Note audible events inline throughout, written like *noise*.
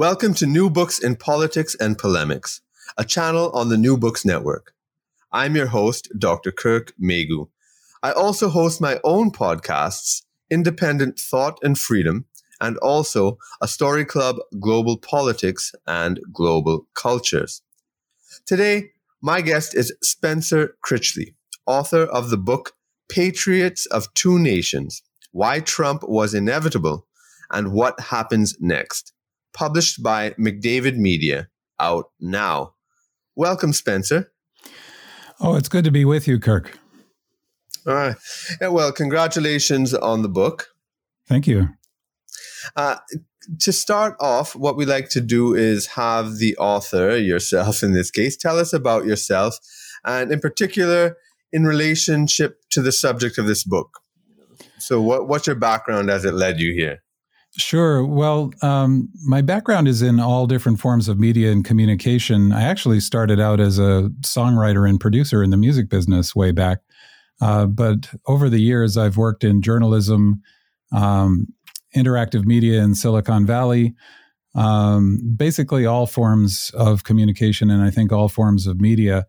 Welcome to New Books in Politics and Polemics, a channel on the New Books Network. I'm your host, Dr. Kirk Meighoo. I also host my own podcasts, Independent Thought and Freedom, and also a story club, Global Politics and Global Cultures. Today, my guest is Spencer Critchley, author of the book Patriots of Two Nations Why Trump Was Inevitable and What Happens Next published by McDavid Media, out now. Welcome, Spencer. Oh, it's good to be with you, Kirk. All right. Yeah, well, congratulations on the book. Thank you. Uh, to start off, what we like to do is have the author, yourself in this case, tell us about yourself and, in particular, in relationship to the subject of this book. So, what, what's your background as it led you here? Sure. Well, um, my background is in all different forms of media and communication. I actually started out as a songwriter and producer in the music business way back. Uh, but over the years, I've worked in journalism, um, interactive media in Silicon Valley, um, basically all forms of communication, and I think all forms of media.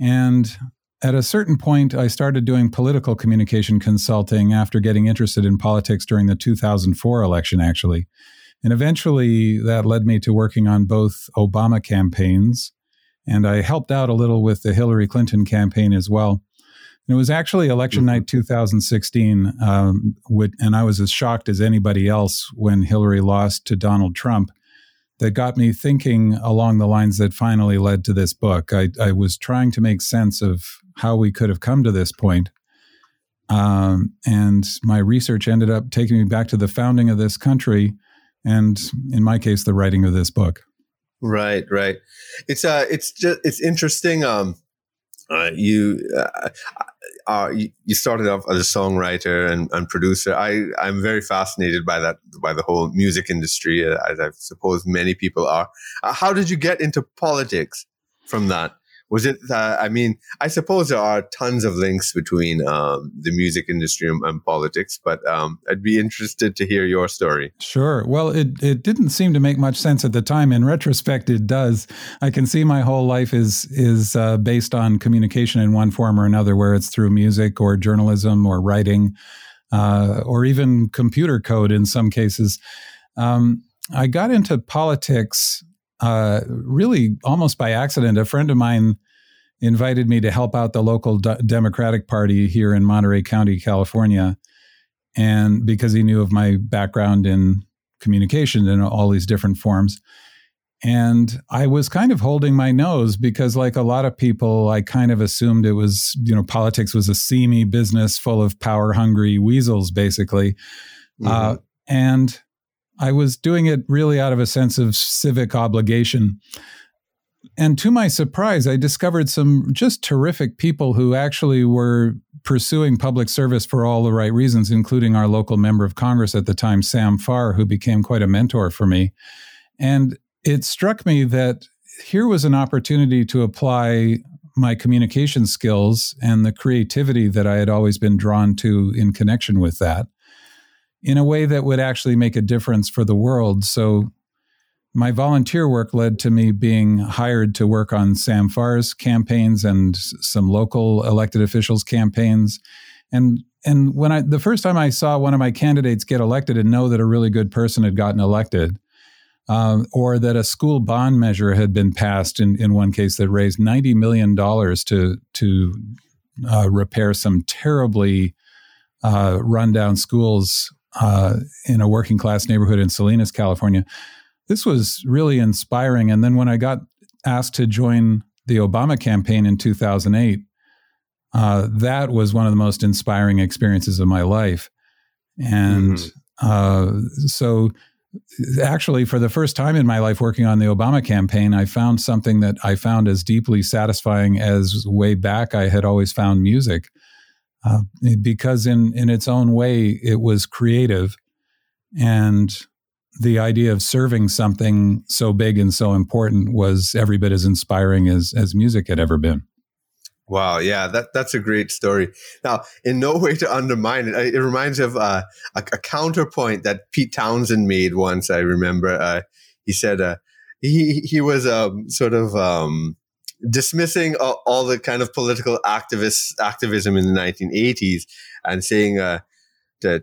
And at a certain point, I started doing political communication consulting after getting interested in politics during the 2004 election, actually. And eventually that led me to working on both Obama campaigns. And I helped out a little with the Hillary Clinton campaign as well. And it was actually election mm-hmm. night 2016. Um, and I was as shocked as anybody else when Hillary lost to Donald Trump that got me thinking along the lines that finally led to this book. I, I was trying to make sense of how we could have come to this point. Um, and my research ended up taking me back to the founding of this country, and in my case, the writing of this book. Right, right. It's uh, it's just it's interesting. Um, uh, you uh, uh, you started off as a songwriter and, and, producer. I I'm very fascinated by that by the whole music industry, uh, as I suppose many people are. Uh, how did you get into politics from that? Was it uh, i mean i suppose there are tons of links between um, the music industry and, and politics but um, i'd be interested to hear your story. Sure. Well it, it didn't seem to make much sense at the time. In retrospect it does. I can see my whole life is is uh, based on communication in one form or another where it's through music or journalism or writing uh, or even computer code in some cases. Um, i got into politics uh, really almost by accident, a friend of mine invited me to help out the local D- Democratic Party here in Monterey County, California. And because he knew of my background in communication in all these different forms. And I was kind of holding my nose because, like a lot of people, I kind of assumed it was, you know, politics was a seamy business full of power hungry weasels, basically. Mm-hmm. Uh, and I was doing it really out of a sense of civic obligation. And to my surprise, I discovered some just terrific people who actually were pursuing public service for all the right reasons, including our local member of Congress at the time, Sam Farr, who became quite a mentor for me. And it struck me that here was an opportunity to apply my communication skills and the creativity that I had always been drawn to in connection with that in a way that would actually make a difference for the world. So my volunteer work led to me being hired to work on Sam Farr's campaigns and some local elected officials' campaigns. And and when I the first time I saw one of my candidates get elected and know that a really good person had gotten elected, um, or that a school bond measure had been passed in, in one case that raised ninety million dollars to to uh, repair some terribly uh, rundown schools uh, in a working class neighborhood in Salinas, California. This was really inspiring. And then when I got asked to join the Obama campaign in 2008, uh, that was one of the most inspiring experiences of my life. And mm-hmm. uh, so, actually, for the first time in my life working on the Obama campaign, I found something that I found as deeply satisfying as way back I had always found music. Uh, because in in its own way it was creative and the idea of serving something so big and so important was every bit as inspiring as as music had ever been Wow, yeah, that that's a great story. Now, in no way to undermine it, it reminds of uh, a, a, counterpoint that Pete Townshend made once. I remember uh, he said uh, he he was um, sort of um, dismissing all, all, the kind of political activist activism in the 1980s and saying, uh,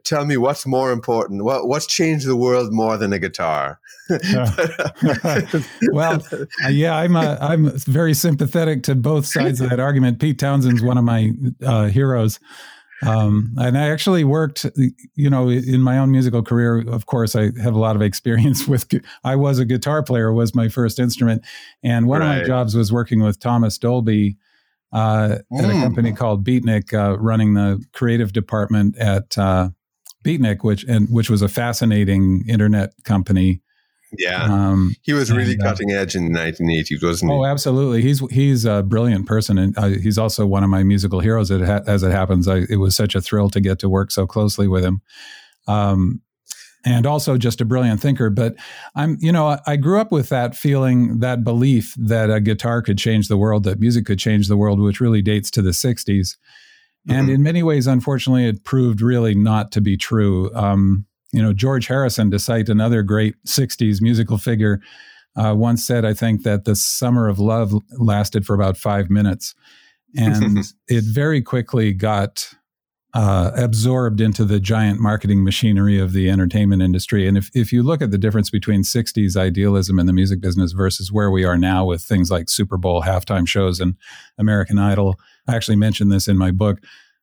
"Tell me what's more important. What what's changed the world more than a guitar?" *laughs* well, uh, yeah, I'm uh, I'm very sympathetic to both sides of that argument. Pete Townshend's one of my uh, heroes. Um, and I actually worked, you know, in my own musical career. Of course, I have a lot of experience *laughs* with. I was a guitar player; was my first instrument, and one right. of my jobs was working with Thomas Dolby uh, mm. at a mm. company called Beatnik, uh, running the creative department at uh, Beatnik, which and which was a fascinating internet company yeah, um, he was really and, uh, cutting edge in the 1980s, wasn't he? Oh, absolutely. He's he's a brilliant person, and uh, he's also one of my musical heroes. as it happens, I, it was such a thrill to get to work so closely with him. Um, and also just a brilliant thinker. But I'm, you know, I grew up with that feeling, that belief that a guitar could change the world, that music could change the world, which really dates to the 60s. And mm-hmm. in many ways, unfortunately, it proved really not to be true. Um, you know, George Harrison, to cite another great 60s musical figure, uh, once said, I think, that the summer of love lasted for about five minutes. And *laughs* it very quickly got uh, absorbed into the giant marketing machinery of the entertainment industry. And if, if you look at the difference between 60s idealism in the music business versus where we are now with things like Super Bowl halftime shows and American Idol, I actually mentioned this in my book.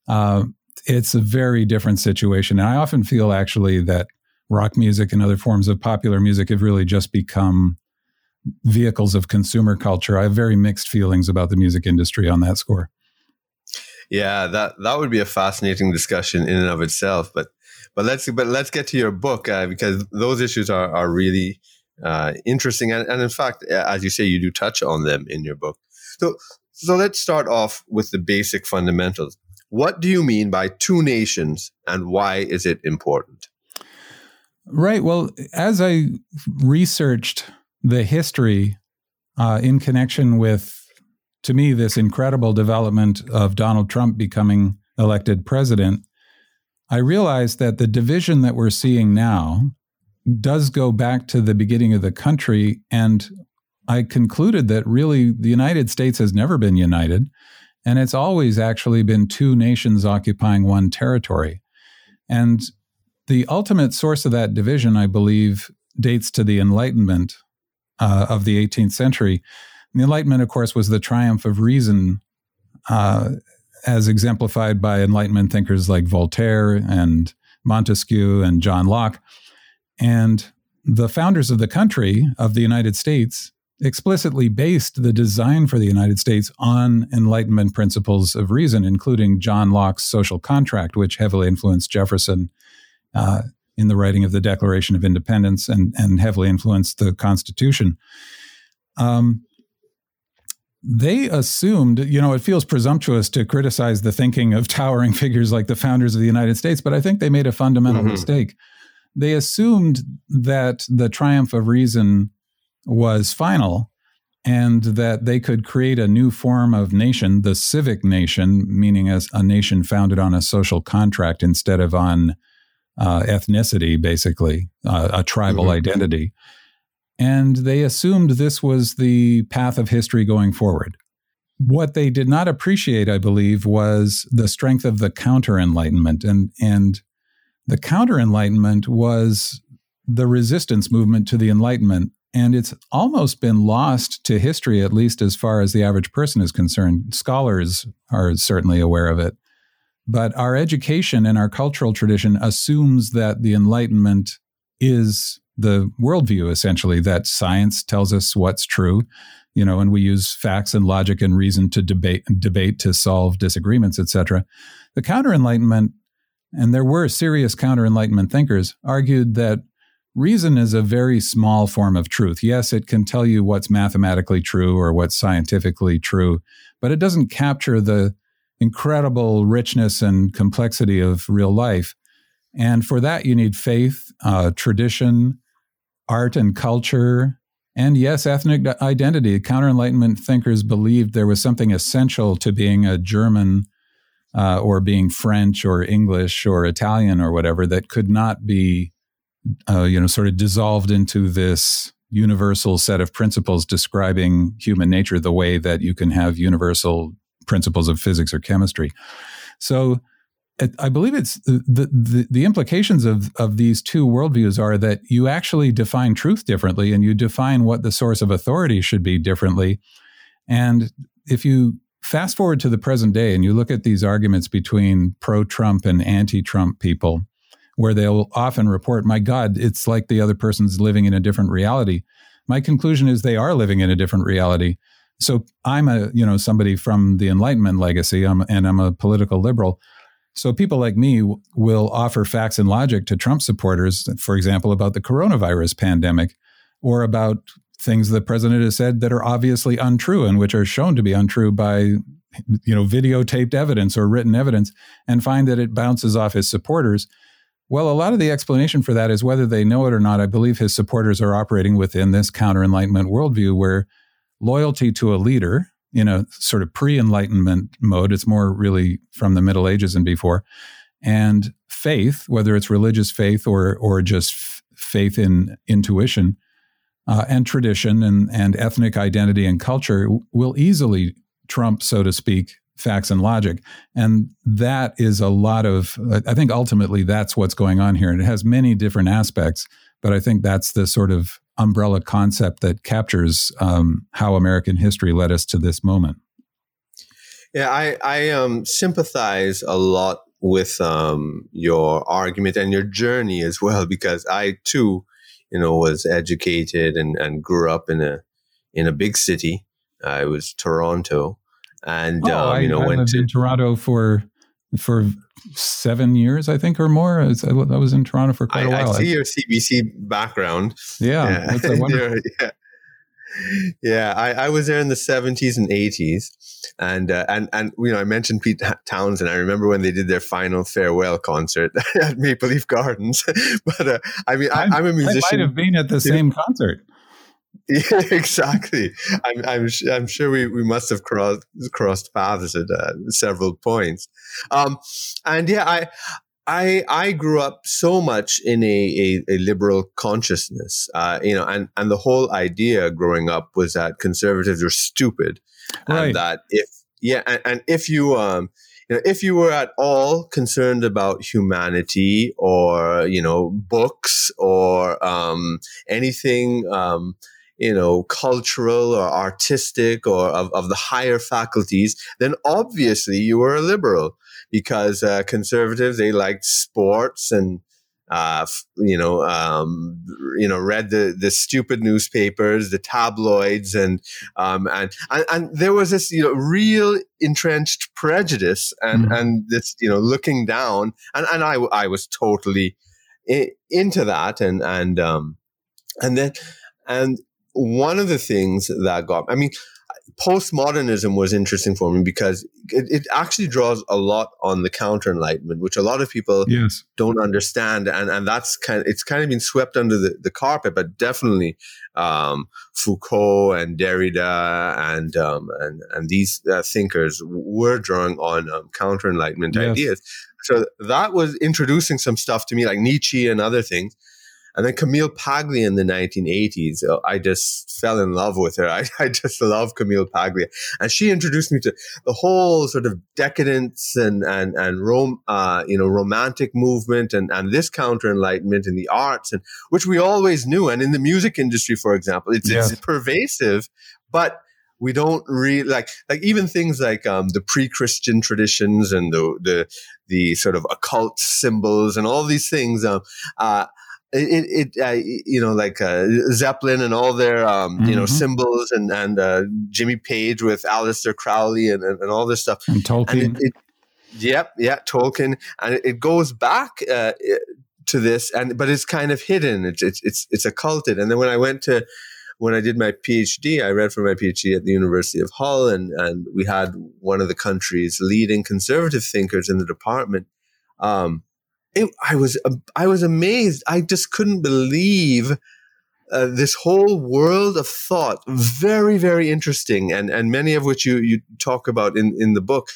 Uh, it's a very different situation. And I often feel actually that rock music and other forms of popular music have really just become vehicles of consumer culture. I have very mixed feelings about the music industry on that score. Yeah, that that would be a fascinating discussion in and of itself. But but let's but let's get to your book uh, because those issues are are really uh, interesting and, and in fact, as you say, you do touch on them in your book. So so let's start off with the basic fundamentals. What do you mean by two nations and why is it important? Right. Well, as I researched the history uh, in connection with, to me, this incredible development of Donald Trump becoming elected president, I realized that the division that we're seeing now does go back to the beginning of the country. And I concluded that really the United States has never been united. And it's always actually been two nations occupying one territory. And the ultimate source of that division, I believe, dates to the Enlightenment uh, of the 18th century. And the Enlightenment, of course, was the triumph of reason, uh, as exemplified by Enlightenment thinkers like Voltaire and Montesquieu and John Locke. And the founders of the country, of the United States, explicitly based the design for the United States on Enlightenment principles of reason, including John Locke's social contract, which heavily influenced Jefferson uh, in the writing of the Declaration of Independence and, and heavily influenced the Constitution. Um, they assumed, you know, it feels presumptuous to criticize the thinking of *laughs* towering figures like the founders of the United States, but I think they made a fundamental mm-hmm. mistake. They assumed that the triumph of reason was final and that they could create a new form of nation, the civic nation, meaning as a nation founded on a social contract instead of on uh, ethnicity, basically, uh, a tribal mm-hmm. identity. And they assumed this was the path of history going forward. what they did not appreciate, I believe, was the strength of the counter enlightenment. And, and the counter enlightenment was the resistance movement to the enlightenment. And it's almost been lost to history, at least as far as the average person is concerned. Scholars are certainly aware of it. But our education and our cultural tradition assumes that the Enlightenment is the worldview, essentially, that science tells us what's true, you know, and we use facts and logic and reason to debate debate to solve disagreements, etc. The counter enlightenment, and there were serious counter enlightenment thinkers, argued that reason is a very small form of truth. Yes, it can tell you what's mathematically true or what's scientifically true, but it doesn't capture the incredible richness and complexity of real life. And for that, you need faith, uh, tradition, art and culture, and yes, ethnic identity. Counter Enlightenment thinkers believed there was something essential to being a German uh, or being French or English or Italian or whatever that could not be, uh, you know, sort of dissolved into this universal set of principles describing human nature the way that you can have universal principles of physics or chemistry. So it, I believe it's the, the, the implications of of these two worldviews are that you actually define truth differently, and you define what the source of authority should be differently. And if you fast forward to the present day and you look at these arguments between pro-Trump and anti-Trump people, where they'll often report, "My God, it's like the other person's living in a different reality." My conclusion is they are living in a different reality so I'm a you know somebody from the Enlightenment legacy, I'm, and I'm a political liberal. So people like me w- will offer facts and logic to Trump supporters, for example, about the coronavirus pandemic, or about things the president has said that are obviously untrue and which are shown to be untrue by you know videotaped evidence or written evidence, and find that it bounces off his supporters. Well, a lot of the explanation for that is whether they know it or not. I believe his supporters are operating within this counter enlightenment worldview where loyalty to a leader in a sort of pre enlightenment mode. It's more really from the Middle Ages and before. And faith, whether it's religious faith or, or just faith in intuition uh, and tradition and, and ethnic identity and culture, will easily trump, so to speak, facts and logic. And that is a lot of, I think ultimately that's what's going on here. And it has many different aspects, but I think that's the sort of umbrella concept that captures um, how American history led us to this moment. Yeah, I, I um, sympathize a lot with um, your argument and your journey as well, because I too, you know, was educated and, and grew up in a in a big city. I was Toronto, and oh, um, you know, I went to Toronto for for seven years, I think, or more. I was, I was in Toronto for quite I, a while. I see your CBC background. Yeah, yeah. *laughs* yeah. yeah. I, I, was there in the seventies and eighties, and uh, and and you know I mentioned Pete Townshend. I remember when they did their final farewell concert *laughs* at Maple Leaf Gardens. *laughs* but uh, I mean, I, am a musician. I might have been at the same concert. Yeah, *laughs* exactly. I'm, I'm, I'm sure we, we must have crossed crossed paths at uh, several points. Um, and yeah, I, I, I grew up so much in a, a, a liberal consciousness, uh, you know, and, and the whole idea growing up was that conservatives are stupid, right. and that if yeah, and, and if you um, you know, if you were at all concerned about humanity or you know books or um, anything um, you know, cultural or artistic or of, of the higher faculties, then obviously you were a liberal because uh, conservatives, they liked sports and, uh, you know, um, you know, read the, the stupid newspapers, the tabloids, and, um, and, and, and there was this, you know, real entrenched prejudice and, mm-hmm. and this, you know, looking down. And, and I, I was totally I- into that. And, and, um, and then, and one of the things that got, I mean, postmodernism was interesting for me because it, it actually draws a lot on the counter enlightenment which a lot of people yes. don't understand and and that's kind of, it's kind of been swept under the, the carpet but definitely um, Foucault and Derrida and um, and and these uh, thinkers were drawing on um, counter enlightenment yes. ideas so that was introducing some stuff to me like Nietzsche and other things And then Camille Paglia in the 1980s, uh, I just fell in love with her. *laughs* I, I just love Camille Paglia. And she introduced me to the whole sort of decadence and, and, and rom, uh, you know, romantic movement and, and this counter enlightenment in the arts and which we always knew. And in the music industry, for example, it's, yeah. it's pervasive, but we don't really like like even things like um, the pre-Christian traditions and the the the sort of occult symbols and all these things. Um, uh, it, it uh, you know like uh, Zeppelin and all their um, mm-hmm. you know mm-hmm. symbols and and uh, Jimmy Page with Aleister Crowley and, and, and all this stuff and Tolkien. And it, it, yep, yeah, Tolkien, and it, goes back uh, to this, and but it's kind of hidden. It's it's it's it's occulted. And then when I went to when I did my PhD, I read for my PhD at the University of Hull, and, and we had one of the country's leading conservative thinkers in the department. Um, it, I was I was amazed. I just couldn't believe uh, this whole world of thought. Very very interesting, and and many of which you you talk about in in the book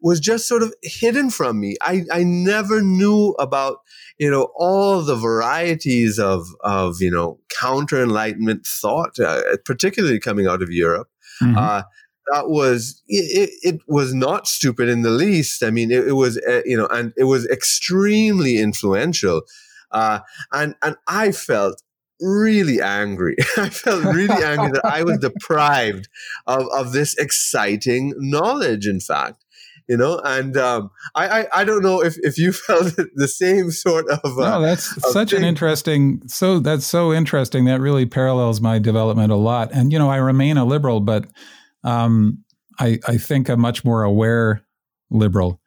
was just sort of hidden from me. I I never knew about you know, all the varieties of, of, you know, counter enlightenment thought, uh, particularly coming out of Europe. Mm-hmm. Uh, that was it, it, was not stupid in the least. I mean, it, it was uh, you know, and it was extremely influential. Uh, and and I felt really angry. *laughs* I felt really angry that I was *laughs* deprived of of this exciting knowledge. In fact, you know and um, I, I, I don't know if if you *laughs* felt the same sort of uh, no that's of such thing. an interesting so that's so interesting that really parallels my development a lot and you know i remain a liberal but um, i i think a much more aware liberal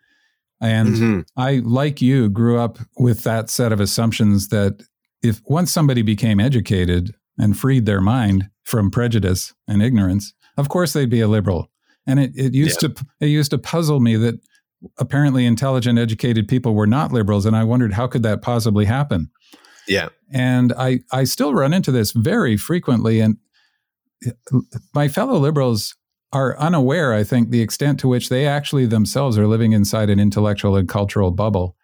and mm-hmm. i like you grew up with that set of assumptions that if once somebody became educated and freed their mind from prejudice and ignorance of course they'd be a liberal and it, it used yeah. to it used to puzzle me that apparently intelligent, educated people were not liberals, and I wondered how could that possibly happen. Yeah, and I I still run into this very frequently, and my fellow liberals are unaware, I think, the extent to which they actually themselves are living inside an intellectual and cultural bubble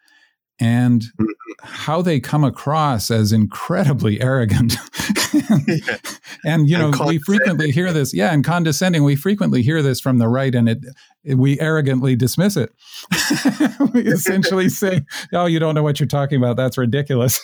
and mm-hmm. how they come across as incredibly *laughs* arrogant. yeah. And you know, and we frequently hear this, yeah, and condescending. We frequently hear this from the right, and it we arrogantly dismiss it. *laughs* we *laughs* essentially say, "Oh, you don't know what you're talking about. That's ridiculous."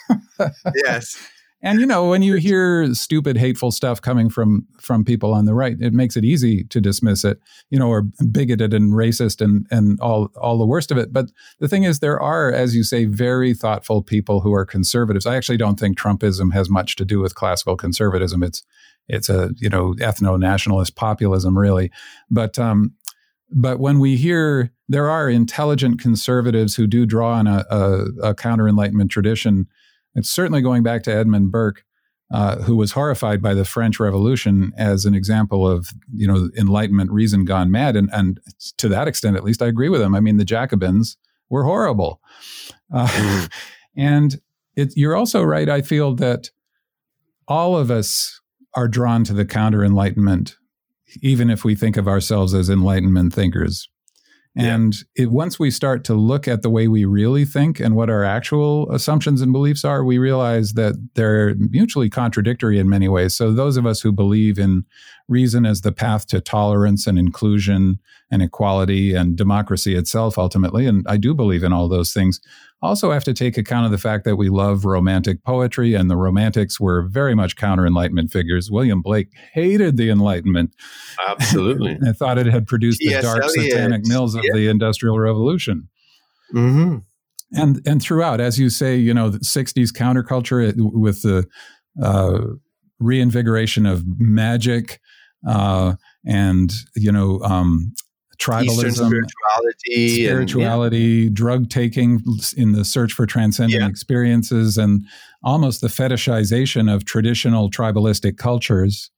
yes. And you know, when you hear stupid, hateful stuff coming from from people on the right, it makes it easy to dismiss it, you know, or bigoted and racist and and all all the worst of it. But the thing is, there are, as you say, very thoughtful people who are conservatives. I actually don't think Trumpism has much to do with classical conservatism. It's it's a you know ethno nationalist populism, really. But um, but when we hear there are intelligent conservatives who do draw on a, a, a counter enlightenment tradition it's certainly going back to Edmund Burke, uh, who was horrified by the French Revolution as an example of you know Enlightenment reason gone mad, and and to that extent, at least, I agree with him. I mean, the Jacobins were horrible, uh, mm. *laughs* and it, you're also right. I feel that all of us are drawn to the counter Enlightenment, even if we think of ourselves as Enlightenment thinkers. And yeah. it, once we start to look at the way we really think and what our actual assumptions and beliefs are, we realize that they're mutually contradictory in many ways. So, those of us who believe in reason as the path to tolerance and inclusion and equality and democracy itself, ultimately, and I do believe in all those things, also have to take account of the fact that we love romantic poetry, and the Romantics were very much counter Enlightenment figures. William Blake hated the Enlightenment. Absolutely. *laughs* I thought it had produced the dark satanic mills of yeah. the Industrial Revolution. Mm-hmm. And and throughout, as you say, you know, the '60s counterculture with the uh, reinvigoration of magic uh, and you know um, tribalism, spirituality, spirituality, and, yeah. drug taking in the search for transcendent yeah. experiences, and almost the fetishization of traditional tribalistic cultures.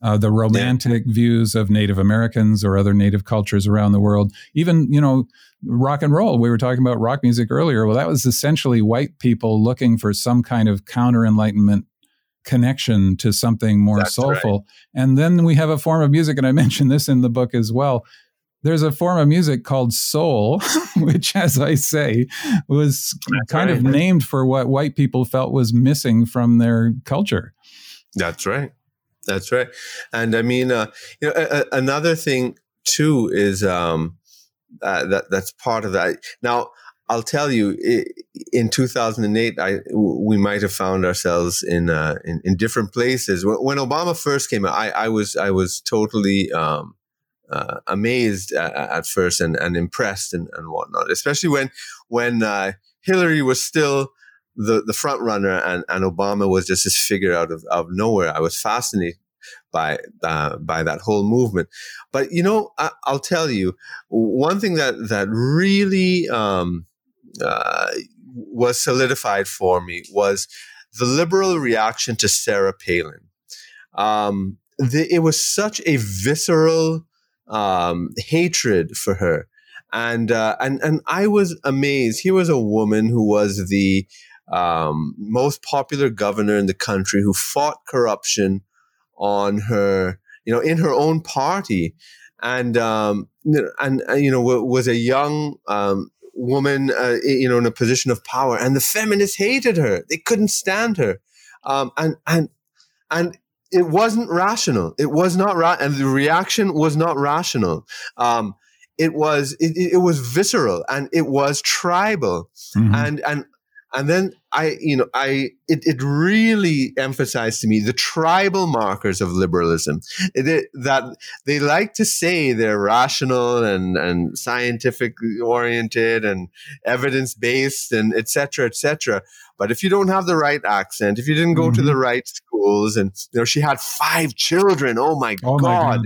Uh, the romantic yeah. views of Native Americans or other Native cultures around the world, even you know rock and roll. We were talking about rock music earlier. Well, that was essentially white people looking for some kind of counter Enlightenment connection to something more That's soulful. Right. And then we have a form of music, and I *laughs* mentioned this in the book as well, there's a form of music called soul, *laughs* which, as I say, was That's kind right. of named for what white people felt was missing from their culture. That's right. That's right. And I mean, uh, you know, a, a, another thing too is um, uh, that that's part of that. Now, I'll tell you, in 2008, I we might have found ourselves in uh, in, in, different places. When Obama first came out, I, I was I was totally um, uh, amazed at, at, first and, and impressed and, and whatnot. Especially when when uh, Hillary was still the the front runner and, and Obama was just this figure out of, of nowhere. I was fascinated by uh, by that whole movement. But you know, I, will tell you one thing that that really um, uh, was solidified for me was the liberal reaction to Sarah Palin. Um, the, it was such a visceral um, hatred for her, and uh, and and I was amazed. Here was a woman who was the um, most popular governor in the country who fought corruption on her, you know, in her own party, and um, and, and you know was a young um, woman, uh, you know, in a position of power, and the feminists hated her. They couldn't stand her, um, and and and it wasn't rational. It was not right, and the reaction was not rational. Um, it was it, it was visceral and it was tribal, mm-hmm. and and and then I, you know, I it, it really emphasized to me the tribal markers of liberalism. It, it, that they like to say they're rational and and scientifically oriented and evidence based and etc. etc. But if you don't have the right accent, if you didn't go mm-hmm. to the right schools, and you know, she had five children. Oh my oh god!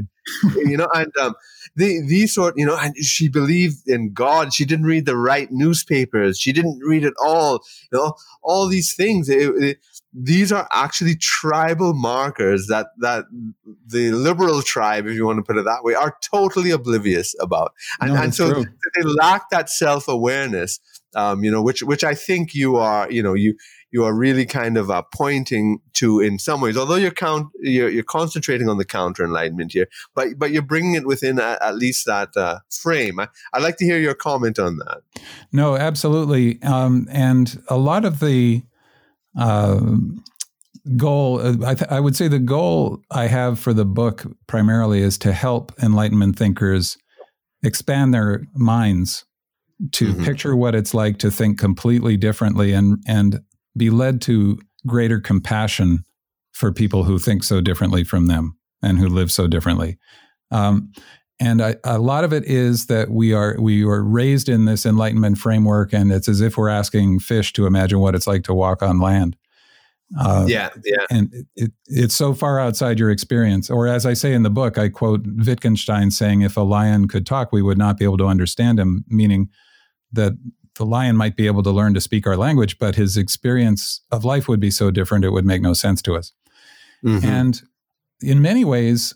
My god. you know, and um, the, these sort, you know, and she believed in God. She didn't read the right newspapers. She didn't read it all. You know, all these things. It, it, these are actually tribal markers that that the liberal tribe, if you want to put it that way, are totally oblivious about, and, no, and so true. they lack that self awareness. Um, you know, which which I think you are, you know, you you are really kind of uh, pointing to in some ways. Although you're count, you're, you're concentrating on the counter enlightenment here, but but you're bringing it within a, at least that uh, frame. I, would like to hear your comment on that. No, absolutely, um, and a lot of the. Uh, goal uh, I, th- I would say the goal i have for the book primarily is to help enlightenment thinkers expand their minds to mm-hmm. picture what it's like to think completely differently and and be led to greater compassion for people who think so differently from them and who live so differently. Um, and I, a lot of it is that we are we are raised in this enlightenment framework, and it's as if we're asking fish to imagine what it's like to walk on land. Uh, yeah, yeah. And it, it, it's so far outside your experience. Or as I say in the book, I quote Wittgenstein saying, "If a lion could talk, we would not be able to understand him," meaning that the lion might be able to learn to speak our language, but his experience of life would be so different, it would make no sense to us. Mm-hmm. And in many ways,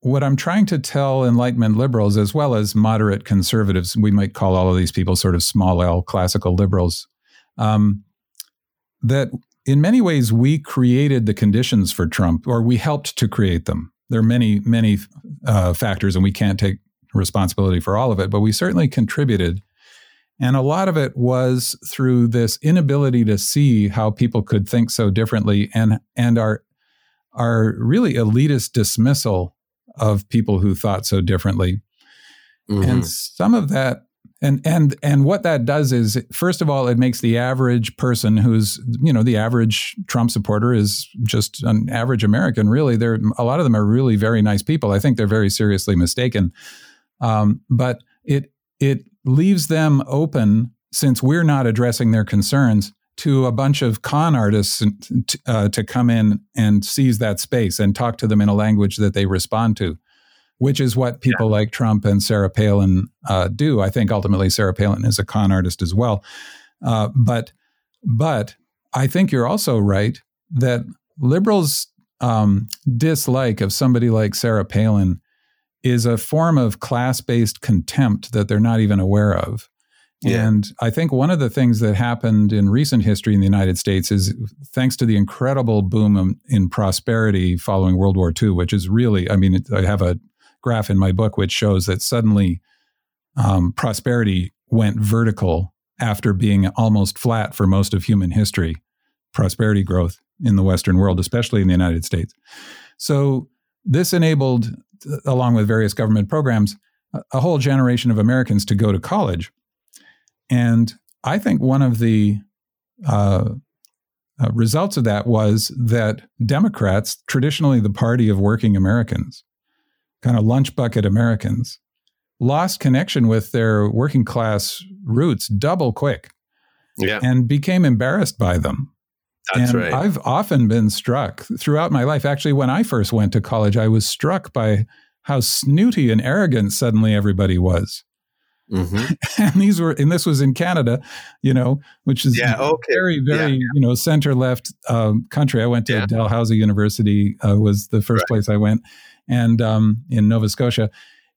what I'm trying to tell Enlightenment liberals, as well as moderate conservatives, we might call all of these people sort of small L classical liberals, um, that in many ways we created the conditions for Trump, or we helped to create them. There are many, many uh, factors, and we can't take responsibility for all of it, but we certainly contributed and a lot of it was through this inability to see how people could think so differently and and our our really elitist dismissal of people who thought so differently. Mm-hmm. And some of that and and and what that does is first of all it makes the average person who's you know the average Trump supporter is just an average American really they're a lot of them are really very nice people I think they're very seriously mistaken um, but it it leaves them open, since we're not addressing their concerns, to a bunch of con artists uh, to come in and seize that space and talk to them in a language that they respond to, which is what people yeah. like Trump and Sarah Palin uh, do. I think ultimately Sarah Palin is a con artist as well. Uh, but but I think you're also right that liberals' um, dislike of somebody like Sarah Palin is a form of class based contempt that they're not even aware of. Yeah. And I think one of the things that happened in recent history in the United States is thanks to the incredible boom in prosperity following World War II, which is really, I mean, I have a graph in my book which shows that suddenly um, prosperity went vertical after being almost flat for most of human history. Prosperity growth in the Western world, especially in the United States. So this enabled, along with various government programs, a whole generation of Americans to go to college. And I think one of the uh, uh, results of that was that Democrats, traditionally the party of working Americans, kind of lunch bucket Americans, lost connection with their working class roots double quick Yeah, and became embarrassed by them. That's and right. I've often been struck throughout my life. Actually, when I first went to college, I was struck by how snooty and arrogant suddenly everybody was. hmm *laughs* And these were, and this was in Canada, you know, which is Yeah, okay. very, very, Yeah. you know, center left um, country. I went to Yeah. Dalhousie University, uh, was the first Right. place I went, and um, in Nova Scotia.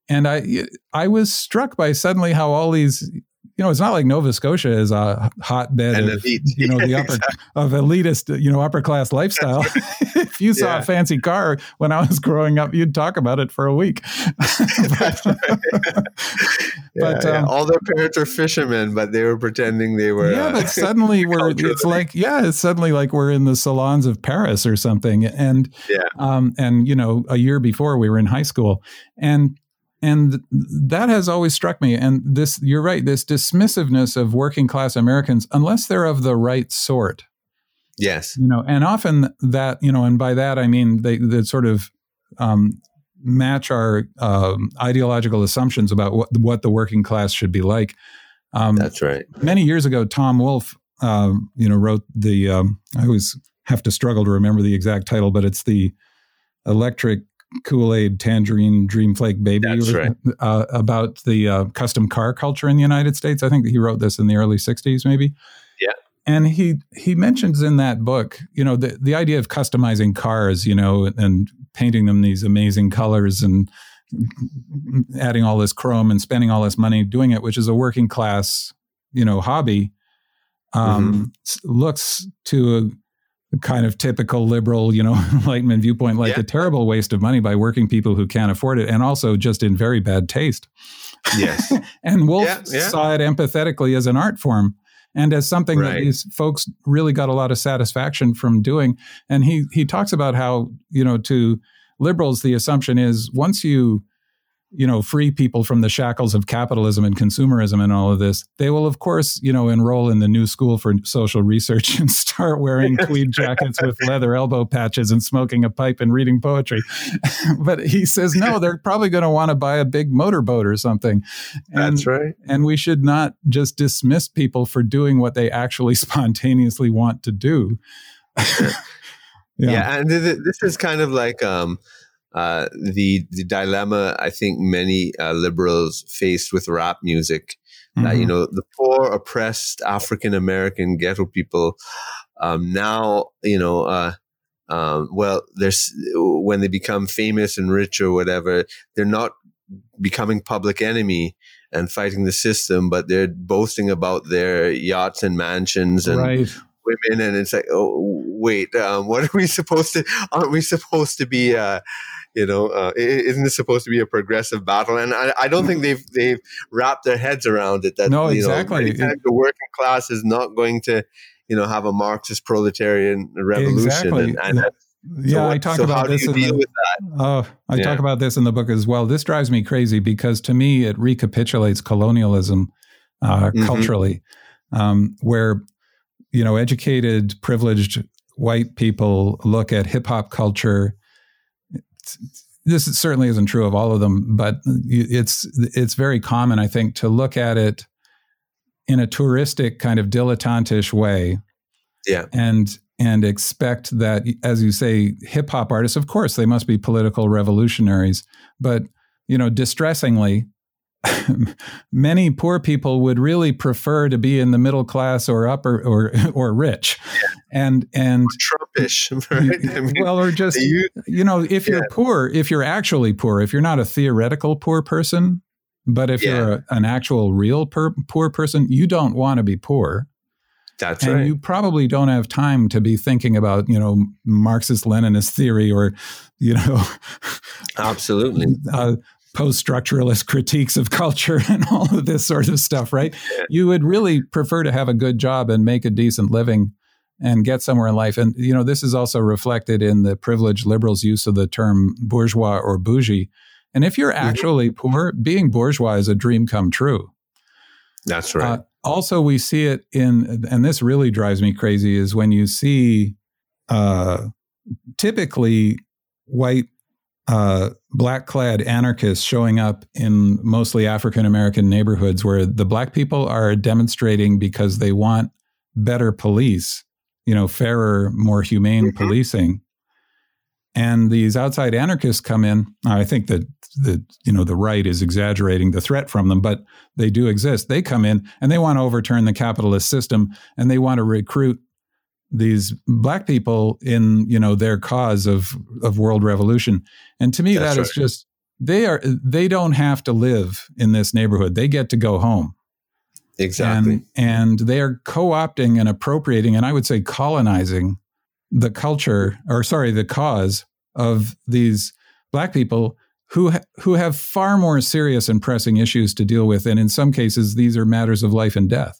And I, I was struck by suddenly how all these, you know, it's not like Nova Scotia is a hotbed of, you know, the *laughs* upper Exactly. of elitist, you know, upper class lifestyle. *laughs* if you saw Yeah. a fancy car when I was growing up, you'd talk about it for a week. *laughs* but, Yeah, but, yeah. um, all their parents were fishermen, but they were pretending they were. yeah, uh, but suddenly we're it's like yeah, it's suddenly like we're in the salons of Paris or something. And Yeah. um, and you know, a year before we were in high school, and and that has always struck me. And this, you're right, this dismissiveness of working class Americans, unless they're of the right sort, yes, you know, and often that you know, and by that I mean they that sort of um, match our um, ideological assumptions about what what the working class should be like. Um, that's right. many years ago, Tom Wolfe, um, you know, wrote the. Um, I always have to struggle to remember the exact title, but it's the Electric Kool Aid Tangerine Dream Flake Baby. That's right. Uh, about the uh, custom car culture in the United States. I think he wrote this in the early '60s, maybe. Yeah. And he he mentions in that book, you know, the the idea of customizing cars, you know, and painting them these amazing colors and adding all this chrome and spending all this money doing it, which is a working class, you know, hobby, um, s- looks to a kind of typical liberal, you know, *laughs* enlightenment viewpoint like Yeah. a terrible waste of money by working people who can't afford it, and also just in very bad taste. Yes, *laughs* And Wolfe Yeah, yeah. saw it empathetically as an art form and as something that these folks really got a lot of satisfaction from doing. And he he talks about how, you know, to liberals, the assumption is once you, you know, free people from the shackles of capitalism and consumerism and all of this, they will, of course, you know, enroll in the new school for social research *laughs* and start wearing tweed jackets with leather elbow patches and smoking a pipe and reading poetry. *laughs* but he says, no, they're *laughs* probably going to want to buy a big motorboat or something. And, that's right. and we should not just dismiss people for doing what they actually spontaneously want to do. Yeah, and th- th- this is kind of like um, uh, the the dilemma I think many uh, liberals faced with rap music. That you know, the poor, oppressed African American ghetto people um, now, you know, uh, um, well, there's when they become famous and rich or whatever, they're not becoming public enemy and fighting the system, but they're boasting about their yachts and mansions and right. Women and it's like oh wait um, what are we supposed to aren't we supposed to be uh, you know uh, isn't this supposed to be a progressive battle and i, I don't think they've they've wrapped their heads around it that No, exactly. know the working class is not going to you know have a marxist proletarian revolution Exactly. and, and Yeah, so I talk so about this in the, Oh, I Yeah. talk about this in the book as well. This drives me crazy because to me it recapitulates colonialism uh, Mhm. culturally, um, where you know educated, privileged white people look at hip hop culture. This certainly isn't true of all of them, but it's it's very common, I think, to look at it in a touristic kind of dilettantish way yeah and and expect that as you say hip hop artists of course they must be political revolutionaries but you know distressingly *laughs* many poor people would really prefer to be in the middle class or upper or *laughs* or rich. And and trumpish *laughs* right? I mean, well or just use- you know if you're poor if you're actually poor if you're not a theoretical poor person but if Yeah. you're a, an actual real per, poor person you don't want to be poor. That's and right. you probably don't have time to be thinking about you know marxist leninist theory or you know absolutely. uh, post structuralist *laughs* critiques of culture and all of this sort of stuff, right? You would really prefer to have a good job and make a decent living and get somewhere in life. And, you know, this is also reflected in the privileged liberals' use of the term bourgeois or bougie. And if you're mm-hmm. actually mm-hmm. poor, being bourgeois is a dream come true. That's right. Uh, also, we see it in, and this really drives me crazy, is when you see uh, typically white uh, black clad anarchists showing up in mostly African American neighborhoods where the black people are demonstrating because they want better police, you know, fairer, more humane mm-hmm. policing. And these outside anarchists come in. I think that the you know the right is exaggerating the threat from them, but they do exist. They come in and they want to overturn the capitalist system and they want to recruit these black people in you know their cause of of world revolution. And to me That's that right. is just they are they don't have to live in this neighborhood. They get to go home. Exactly. And, and they are co-opting and appropriating and i would say colonizing the culture or sorry the cause of these black people who who have far more serious and pressing issues to deal with. And in some cases these are matters of life and death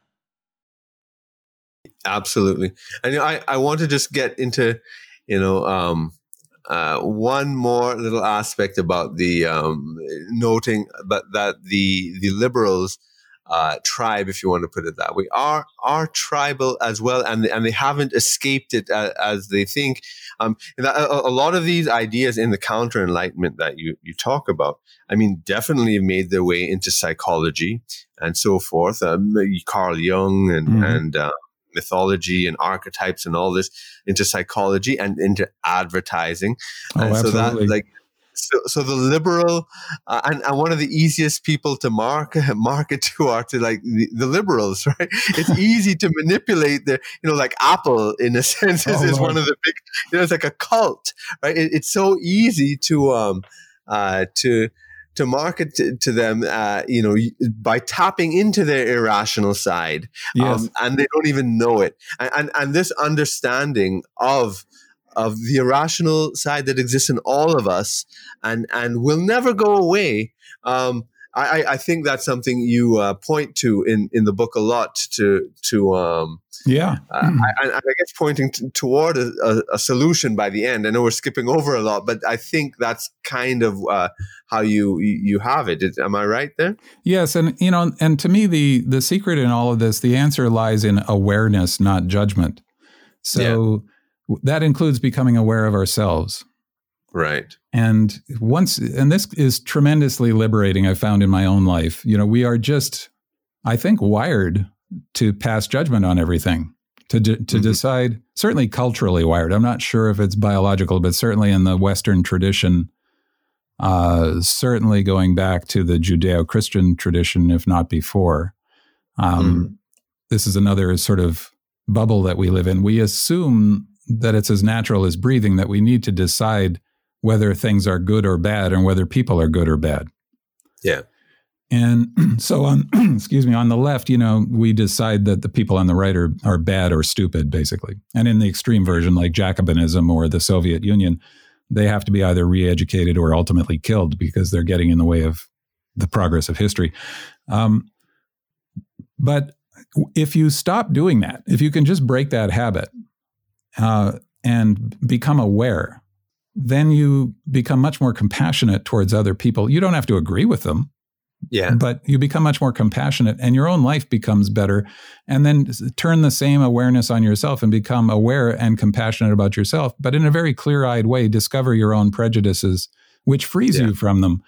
Absolutely. And I, I want to just get into, you know, um, uh, one more little aspect about the um, noting that, that the the liberals uh, tribe, if you want to put it that way, are are tribal as well, and and they haven't escaped it as, as they think. Um, that, a, a, lot of these ideas in the counter enlightenment that you you talk about, I mean, definitely made their way into psychology and so forth. Um, Carl Jung and mm-hmm. and uh, mythology and archetypes and all this into psychology and into advertising. Oh, and so that like so, so the liberal uh, and, and one of the easiest people to market *laughs* market to are to like the, the liberals, *laughs* right? It's easy to manipulate the, you know, like Apple in a *laughs* sense is, oh, is one of the big, you know, it's like a cult, right? It, it's so easy to, um, uh, to, to market to, to them, uh, you know, by tapping into their irrational side, yes. um, and they don't even know it. And, and, and this understanding of of the irrational side that exists in all of us, and and will never go away. Um, I, I think that's something you uh, point to in, in the book a lot to to um, yeah uh, mm. I, I, guess pointing t- toward a, a, a, solution by the end. I know we're skipping over a lot, but I think that's kind of uh, how you you have it. Is, am I right there? Yes, and you know, and to me, the the secret in all of this, the answer lies in awareness, not judgment. So yeah. that includes becoming aware of ourselves. Right. And once, and this is tremendously liberating, I found in my own life. You know, we are just, I think, wired to pass judgment on everything, to, de- to mm-hmm. decide, certainly culturally wired. I'm not sure if it's biological, but certainly in the Western tradition, uh, certainly going back to the Judeo Christian tradition, if not before. Um, mm This is another sort of bubble that we live in. We assume that it's as natural as breathing, that we need to decide whether things are good or bad and whether people are good or bad. Yeah. And *clears throat* so on *clears throat* excuse me, on the left, you know, we decide that the people on the right are are bad or stupid, basically. And in the extreme version, like Jacobinism or the Soviet Union, they have to be either re-educated or ultimately killed because they're getting in the way of the progress of history. Um, but if you stop doing that, if you can just break that habit uh, and become aware then you become much more compassionate towards other people. You don't have to agree with them. Yeah. But you become much more compassionate and your own life becomes better. And then turn the same awareness on yourself and become aware and compassionate about yourself, but in a very clear eyed way, discover your own prejudices, which frees yeah. you from them.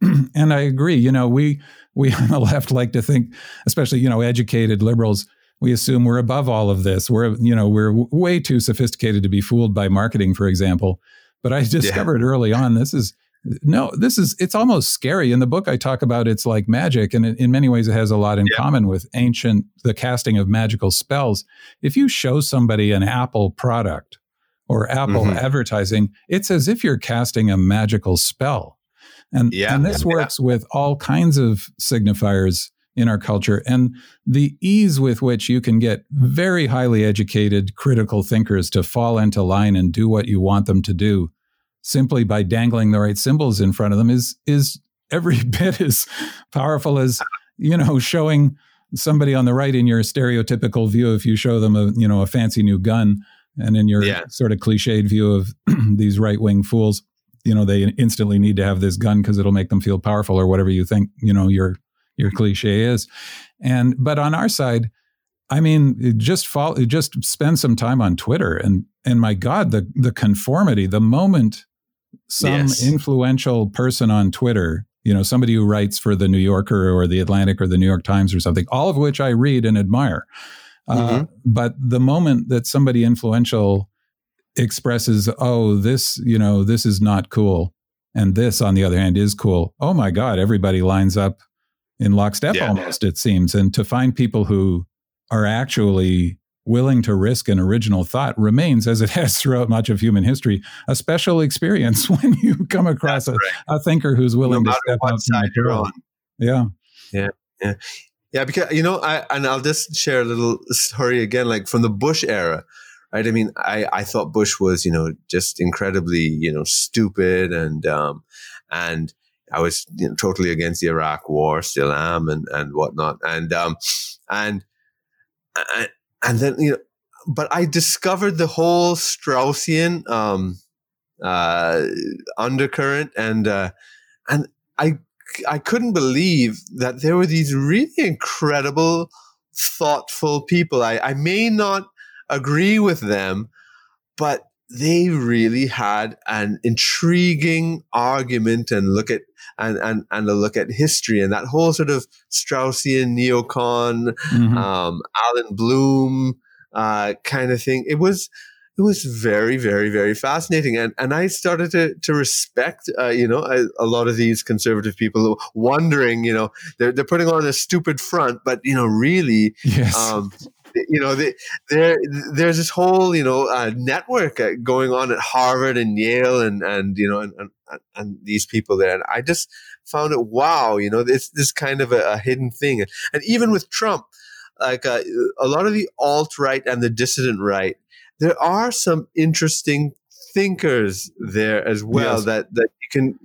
*clears throat* and I agree. You know, we, we *laughs* on the left like to think, especially, you know, educated liberals, we assume we're above all of this. We're, you know, we're way too sophisticated to be fooled by marketing, for example. But I discovered yeah. early on this is no, this is, it's almost scary. In the book, I talk about it's like magic, and in, in many ways, it has a lot in yeah. common with ancient, the casting of magical spells. If you show somebody an Apple product or Apple mm-hmm. advertising, it's as if you're casting a magical spell. And, yeah. and this works yeah. with all kinds of signifiers in our culture. And the ease with which you can get very highly educated critical thinkers to fall into line and do what you want them to do simply by dangling the right symbols in front of them is is every *laughs* bit as powerful as you know showing somebody on the right in your stereotypical view if you show them a you know a fancy new gun and in your yeah. sort of cliched view of *clears throat* these right wing fools you know they instantly need to have this gun because it'll make them feel powerful or whatever you think you know your your cliche is and but on our side i mean just follow just spend some time on twitter and and my god the the conformity the moment some yes. influential person on Twitter, you know, somebody who writes for the New Yorker or the Atlantic or the New York Times or something, all of which I read and admire. Uh, mm-hmm. But the moment that somebody influential expresses, oh, this, you know, this is not cool. And this, on the other hand, is cool. Oh my God, everybody lines up in lockstep yeah. almost, it seems. And to find people who are actually willing to risk an original thought remains, as it *laughs* has throughout much of human history, a special experience *laughs* when you come across a, a, thinker who's willing no to step up. Side you're on. Yeah. Yeah. Yeah. Yeah. Because, you know, I, and I'll just share a little story again, like from the Bush era. Right. I mean, I, I thought Bush was, you know, just incredibly, you know, stupid and, um, and, I was you know, totally against the Iraq War, still am, and and whatnot, and um, and and then you know, but I discovered the whole Straussian um, uh, undercurrent, and uh, and I I couldn't believe that there were these really incredible, thoughtful people. I, I may not agree with them, but they really had an intriguing argument and look at and and and a look at history and that whole sort of Straussian neocon, mm-hmm. um, Allan Bloom uh, kind of thing. It was it was very very very fascinating and and I started to to respect uh, you know a, a, lot of these conservative people wondering you know they're they're putting on a stupid front but you know really yes. um, you know, the, there there's this whole you know uh, network uh, going on at Harvard and Yale and and you know and, and, and these people there. And I just found it wow, you know, this this kind of a, a hidden thing. And even with Trump, like uh, a lot of the alt right and the dissident right, there are some interesting thinkers there as well yes. that that you can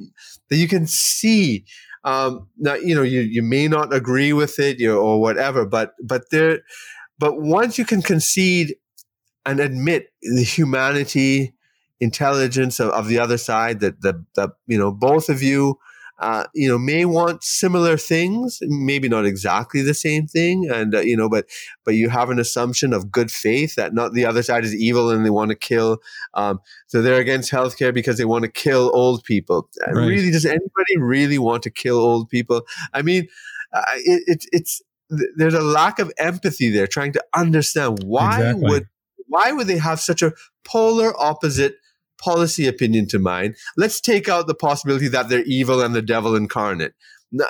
that you can see um now you know you you may not agree with it you know, or whatever but but there but once you can concede and admit the humanity, intelligence of, of the other side, that the, the you know both of you uh, you know, may want similar things, maybe not exactly the same thing, and uh, you know, but but you have an assumption of good faith that not the other side is evil and they want to kill. Um, so they're against healthcare because they want to kill old people. Right. Really, does anybody really want to kill old people? I mean, uh, it, it, it's there's a lack of empathy there, trying to understand why exactly. would why would they have such a polar opposite policy opinion to mine? Let's take out the possibility that they're evil and the devil incarnate.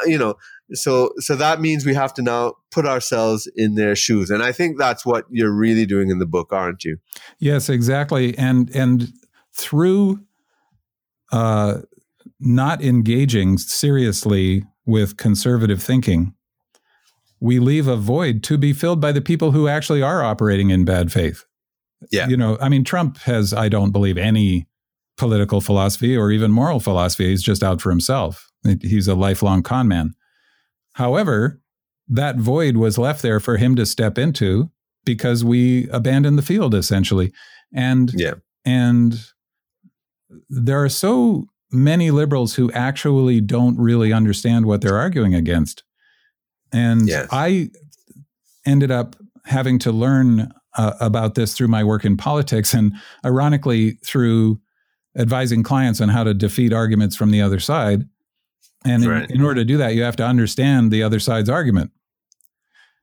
You know, so so that means we have to now put ourselves in their shoes, and I think that's what you're really doing in the book, aren't you? Yes, exactly, and and through uh, not engaging seriously with conservative thinking we leave a void to be filled by the people who actually are operating in bad faith. Yeah. You know, I mean, Trump has, I don't believe, any political philosophy or even moral philosophy. He's just out for himself. He's a lifelong con man. However, that void was left there for him to step into because we abandoned the field essentially. And yeah. and there are so many liberals who actually don't really understand what they're arguing against. And yes. I ended up having to learn uh, about this through my work in politics and ironically through advising clients on how to defeat arguments from the other side. And right. in, in, order to do that, you have to understand the other side's argument.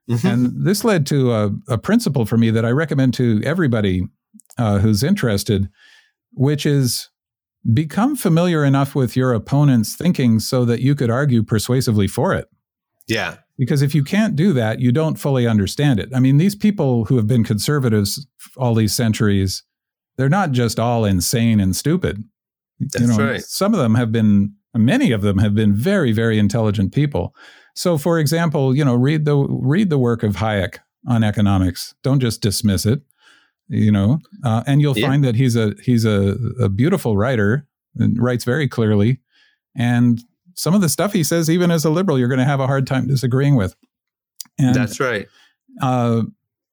Mm-hmm. And this led to a, a, principle for me that I recommend to everybody uh, who's interested, which is become familiar enough with your opponent's thinking so that you could argue persuasively for it. Yeah. Because if you can't do that, you don't fully understand it. I mean, these people who have been conservatives all these centuries, they're not just all insane and stupid. That's you know, right. some of them have been many of them have been very very intelligent people. So for example, you know, read the read the work of Hayek on economics. Don't just dismiss it. You know, uh, and you'll Yeah. find that he's a he's a, a beautiful writer and writes very clearly. And some of the stuff he says, even as a liberal, you're going to have a hard time disagreeing with. And That's right. uh,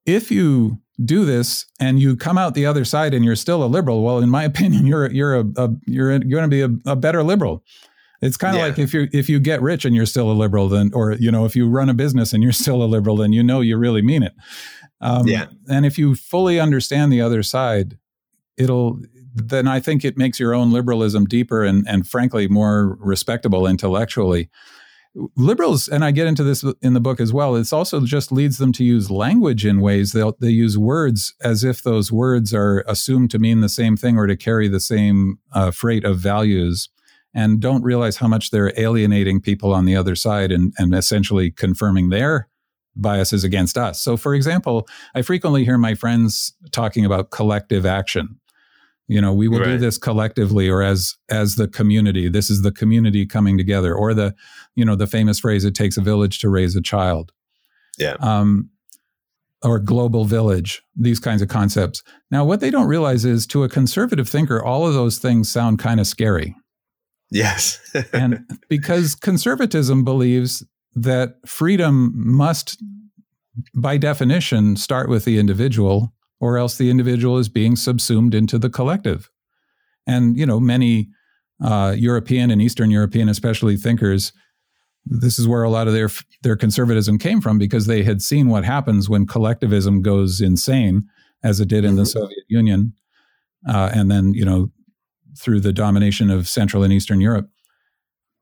if you do this and you come out the other side and you're still a liberal, well, in my *laughs* opinion, you're you're a, a you're going to be a, a better liberal. It's kind of Yeah. like if you if you get rich and you're still a liberal, then or you know if you run a business and you're still a liberal, then you know you really mean it. Um, Yeah. And if you fully understand the other side, it'll then I think it makes your own liberalism deeper and and frankly more respectable intellectually. Liberals and i get into this in the book as well it's also just leads them to use language in ways they they use words as if those words are assumed to mean the same thing or to carry the same uh, freight of values and don't realize how much they're alienating people on the other side and, and essentially confirming their biases against us. So for example i frequently hear my friends talking about collective action you know we will do this collectively or as as the community. This is the community coming together or the you know the famous phrase it takes a village to raise a child. Yeah. um or global village these kinds of concepts. Now what they don't realize is to a conservative thinker all of those things sound kind of scary. Yes. *laughs* and because conservatism believes that freedom must by definition start with the individual or else the individual is being subsumed into the collective and you know many uh, european and eastern european especially thinkers this is where a lot of their their conservatism came from because they had seen what happens when collectivism goes insane as it did in the Mhm. soviet union uh, and then you know through the domination of Central and Eastern Europe.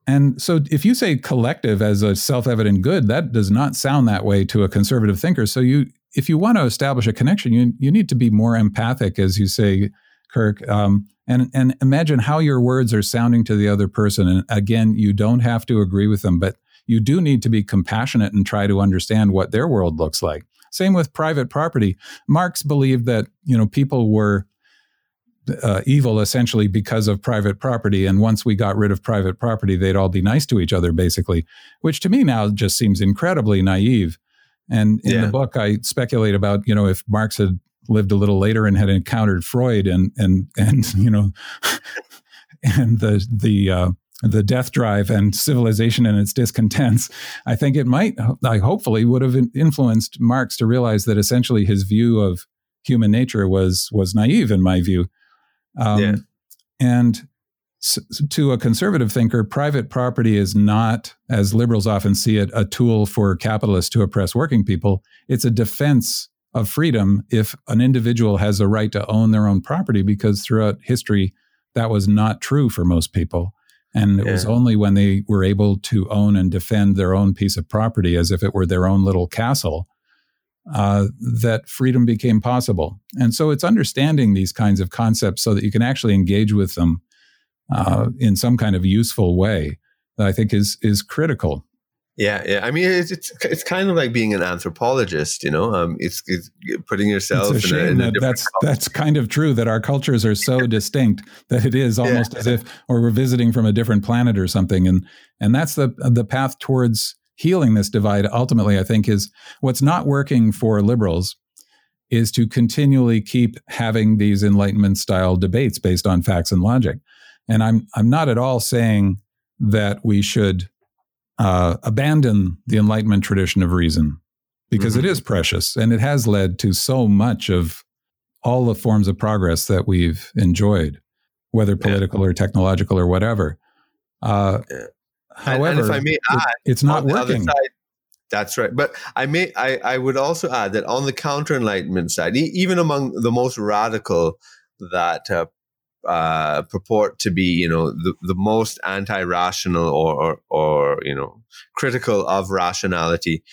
And so, if you say collective as a self-evident good, that does not sound that way to a conservative thinker. So, you, if you want to establish a connection, you you need to be more empathic, as you say, Kirk, um, and and imagine how your words are sounding to the other person. And again, you don't have to agree with them, but you do need to be compassionate and try to understand what their world looks like. Same with private property. Marx believed that you know people were uh, evil essentially because of private property. And once we got rid of private property, they'd all be nice to each other, basically, which to me now just seems incredibly naive. And in Yeah. the book, I speculate about, you know, if Marx had lived a little later and had encountered Freud and, and, and, *laughs* you know, and the, the, uh, the death drive and civilization and its discontents, I think it might, I hopefully would have influenced Marx to realize that essentially his view of human nature was was naive in my view. Um, Yeah. And to a conservative thinker, private property is not, as liberals often see it, a tool for capitalists to oppress working people. It's a defense of freedom if an individual has a right to own their own property, because throughout history, that was not true for most people. And it was only when they were able to own and defend their own piece of property as if it were their own little castle uh, that freedom became possible. And so it's understanding these kinds of concepts so that you can actually engage with them uh, in some kind of useful way that I think is is critical. Yeah, yeah. I mean, it's it's, it's kind of like being an anthropologist, you know. Um, it's, it's putting yourself It's a in a, in a that that's that's kind of true that our cultures are so *laughs* distinct that it is almost as if or we're visiting from a different planet or something and and that's the the path towards healing this divide ultimately I think is what's not working for liberals is to continually keep having these enlightenment style debates based on facts and logic and I'm I'm not at all saying that we should uh, abandon the enlightenment tradition of reason because it Mhm. is precious and it has led to so much of all the forms of progress that we've enjoyed, whether political or technological or whatever. Uh, Yeah. However, and if I may it- add, it's not on the other working. side, that's right. But I may I, I would also add that on the counter enlightenment side, e- even among the most radical that uh, uh, purport to be, you know, the, the most anti-rational or, or or you know critical of rationality,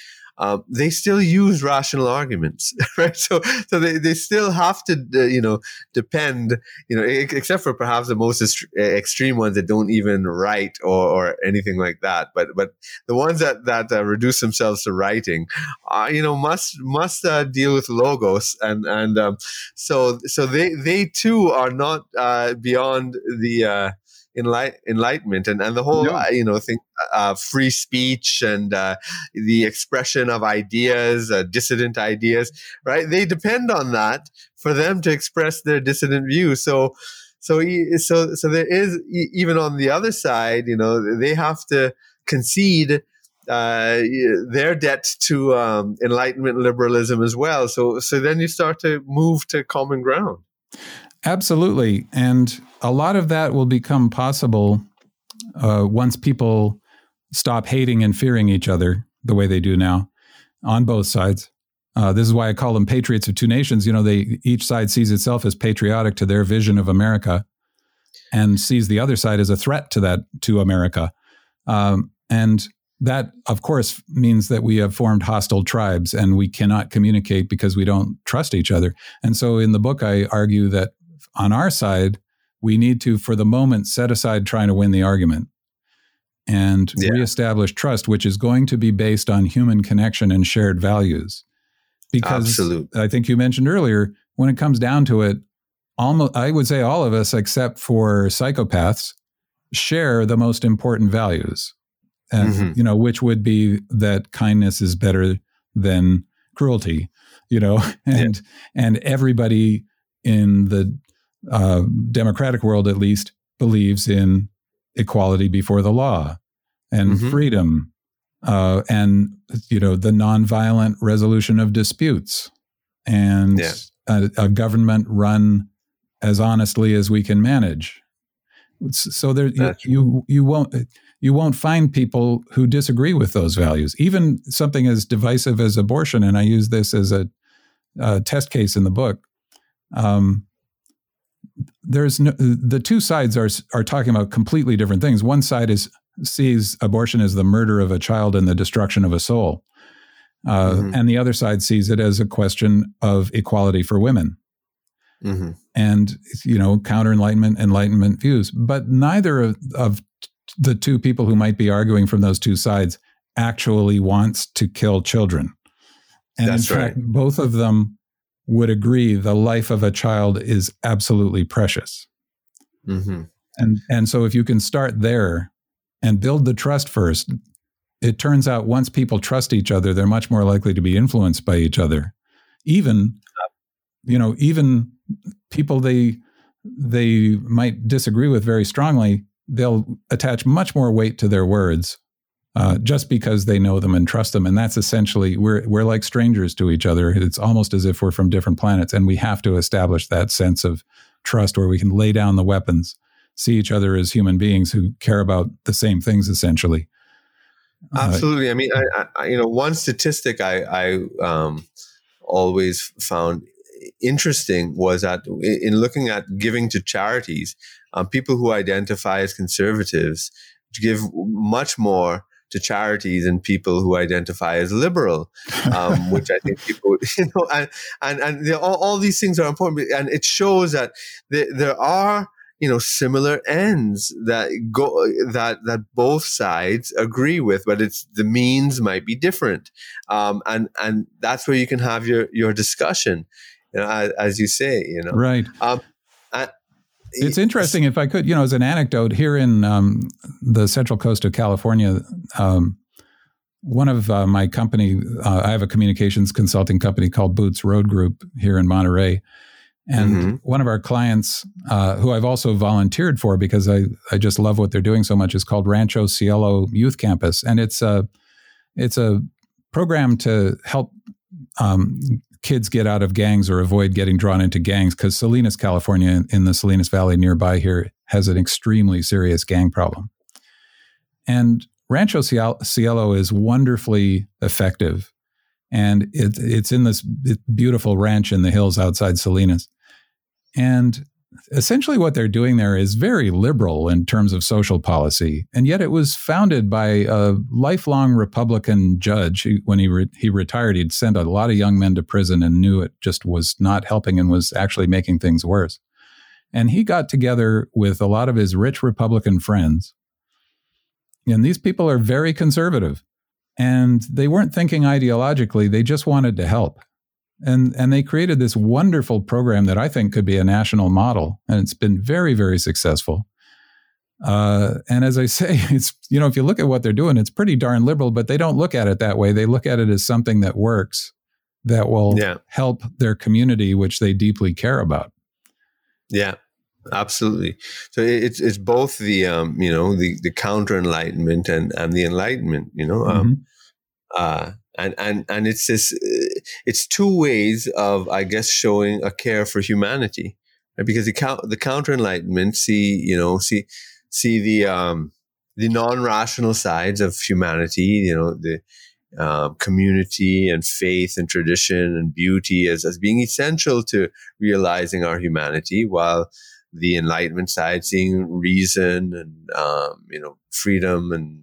um, they still use rational arguments, *laughs* right? So, so they, they still have to, uh, you know, depend, you know, except for perhaps the most extreme ones that don't even write or, or anything like that. But, but the ones that, that uh, reduce themselves to writing, uh, you know, must, must uh, deal with logos. And, and, um, so, so they, they too are not, uh, beyond the, uh, enlight- enlightenment and, and the whole no. uh, you know thing uh, free speech and uh, the expression of ideas uh, dissident ideas right? They depend on that for them to express their dissident views. So so so so there is even on the other side you know they have to concede uh, their debt to um, enlightenment liberalism as well. So so then you start to move to common ground Absolutely. And a lot of that will become possible uh, once people stop hating and fearing each other the way they do now on both sides. Uh, this is why I call them patriots of two nations. You know, they each side sees itself as patriotic to their vision of America, and sees the other side as a threat to that to America. Um, and that, of course, means that we have formed hostile tribes, and we cannot communicate because we don't trust each other. And so, in the book, I argue that on our side, we need to, for the moment, set aside trying to win the argument and yeah. reestablish trust, which is going to be based on human connection and shared values. Because. I think you mentioned earlier, when it comes down to it, almost I would say all of us, except for psychopaths, share the most important values. And mm-hmm. you know, which would be that kindness is better than cruelty, you know, *laughs* and yeah. and everybody in the uh, democratic world at least believes in equality before the law and mm-hmm. freedom uh, and you know the nonviolent resolution of disputes and yeah. a, a, government run as honestly as we can manage so there you, you you won't you won't find people who disagree with those values even something as divisive as abortion and i use this as a, a test case in the book um, there's no, the two sides are are talking about completely different things. One side is sees abortion as the murder of a child and the destruction of a soul, uh, mm-hmm. and the other side sees it as a question of equality for women. Mm-hmm. And you know, counter enlightenment, enlightenment views, but neither of, of the two people who might be arguing from those two sides actually wants to kill children. And That's in fact, right. both of them would agree the life of a child is absolutely precious. Mm-hmm. And, and so if you can start there and build the trust first, it turns out once people trust each other, they're much more likely to be influenced by each other. Even, you know, even people they they might disagree with very strongly, they'll attach much more weight to their words uh, just because they know them and trust them. And that's essentially we're we're like strangers to each other. It's almost as if we're from different planets, and we have to establish that sense of trust where we can lay down the weapons, see each other as human beings who care about the same things, essentially. Uh, Absolutely. Uh, I mean, I, I, you know, one statistic I, I um, always found interesting was that in looking at giving to charities, um, people who identify as conservatives give much more to charities and people who identify as liberal, um, *laughs* which I think people, *laughs* you know, and and and all, all these things are important, and it shows that there, there are you know similar ends that go that that both sides agree with but it's the means might be different. Um, and and that's where you can have your your discussion you know as, as you say you know. Right. Um, it's interesting, if I could, you know, as an anecdote, here in um, the central coast of California, um, one of uh, my company, uh, I have a communications consulting company called Boots Road Group here in Monterey. And mm-hmm. one of our clients, uh, who I've also volunteered for because I, I just love what they're doing so much, is called Rancho Cielo Youth Campus. And it's a, it's a program to help um, kids get out of gangs or avoid getting drawn into gangs because Salinas, California, in the Salinas Valley nearby here, has an extremely serious gang problem. And Rancho Cielo is wonderfully effective. And it, it's in this beautiful ranch in the hills outside Salinas. And essentially what they're doing there is very liberal in terms of social policy, and yet it was founded by a lifelong Republican judge. When he re- he retired, he'd sent a lot of young men to prison and knew it just was not helping and was actually making things worse. And he got together with a lot of his rich Republican friends, and these people are very conservative, and they weren't thinking ideologically; they just wanted to help and and they created this wonderful program that I think could be a national model, and it's been very very successful. Uh, and as I say, *laughs* it's you know if you look at what they're doing, it's pretty darn liberal, but they don't look at it that way. They look at it as something that works, that will yeah. help their community, which they deeply care about. Yeah, absolutely. So it's it's both the um, you know the the counter enlightenment and and the enlightenment. You know, um, mm-hmm. uh, and and and it's this it's two ways of i guess showing a care for humanity right? because the, the counter enlightenment see you know see see the um the non-rational sides of humanity you know the um, community and faith and tradition and beauty as, as being essential to realizing our humanity while the enlightenment side seeing reason and um, you know freedom and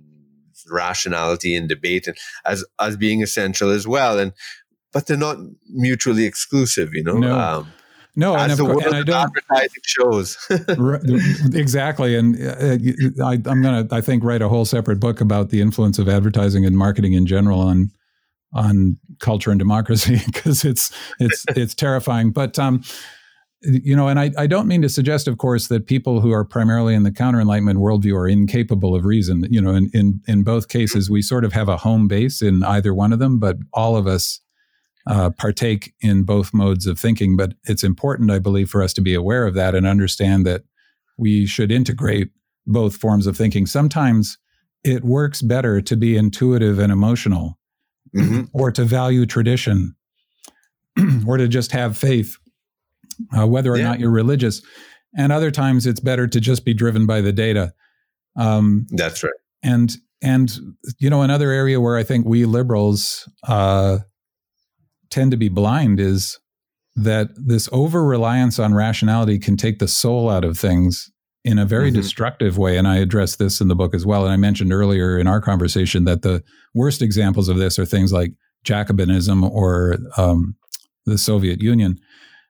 rationality and debate and as as being essential as well and but they're not mutually exclusive you know no. Um, no, as and, the and I don't, advertising shows. *laughs* exactly, and uh, I, am going to, I think, write a whole separate book about the influence of advertising and marketing in general on on culture and democracy *laughs* because it's it's it's terrifying. But um, you know, and I, I don't mean to suggest, of course, that people who are primarily in the counter enlightenment worldview are incapable of reason. You know, in, in, in both cases, we sort of have a home base in either one of them, but all of us uh, partake in both modes of thinking. But it's important, I believe, for us to be aware of that and understand that we should integrate both forms of thinking. Sometimes it works better to be intuitive and emotional mm-hmm. or to value tradition *clears throat* or to just have faith uh, whether or yeah. not you're religious. And other times it's better to just be driven by the data. Um, That's right. And and you know another area where I think we liberals uh, tend to be blind is that this over reliance on rationality can take the soul out of things in a very mm-hmm. destructive way. And I address this in the book as well. And I mentioned earlier in our conversation that the worst examples of this are things like Jacobinism or um, the Soviet Union.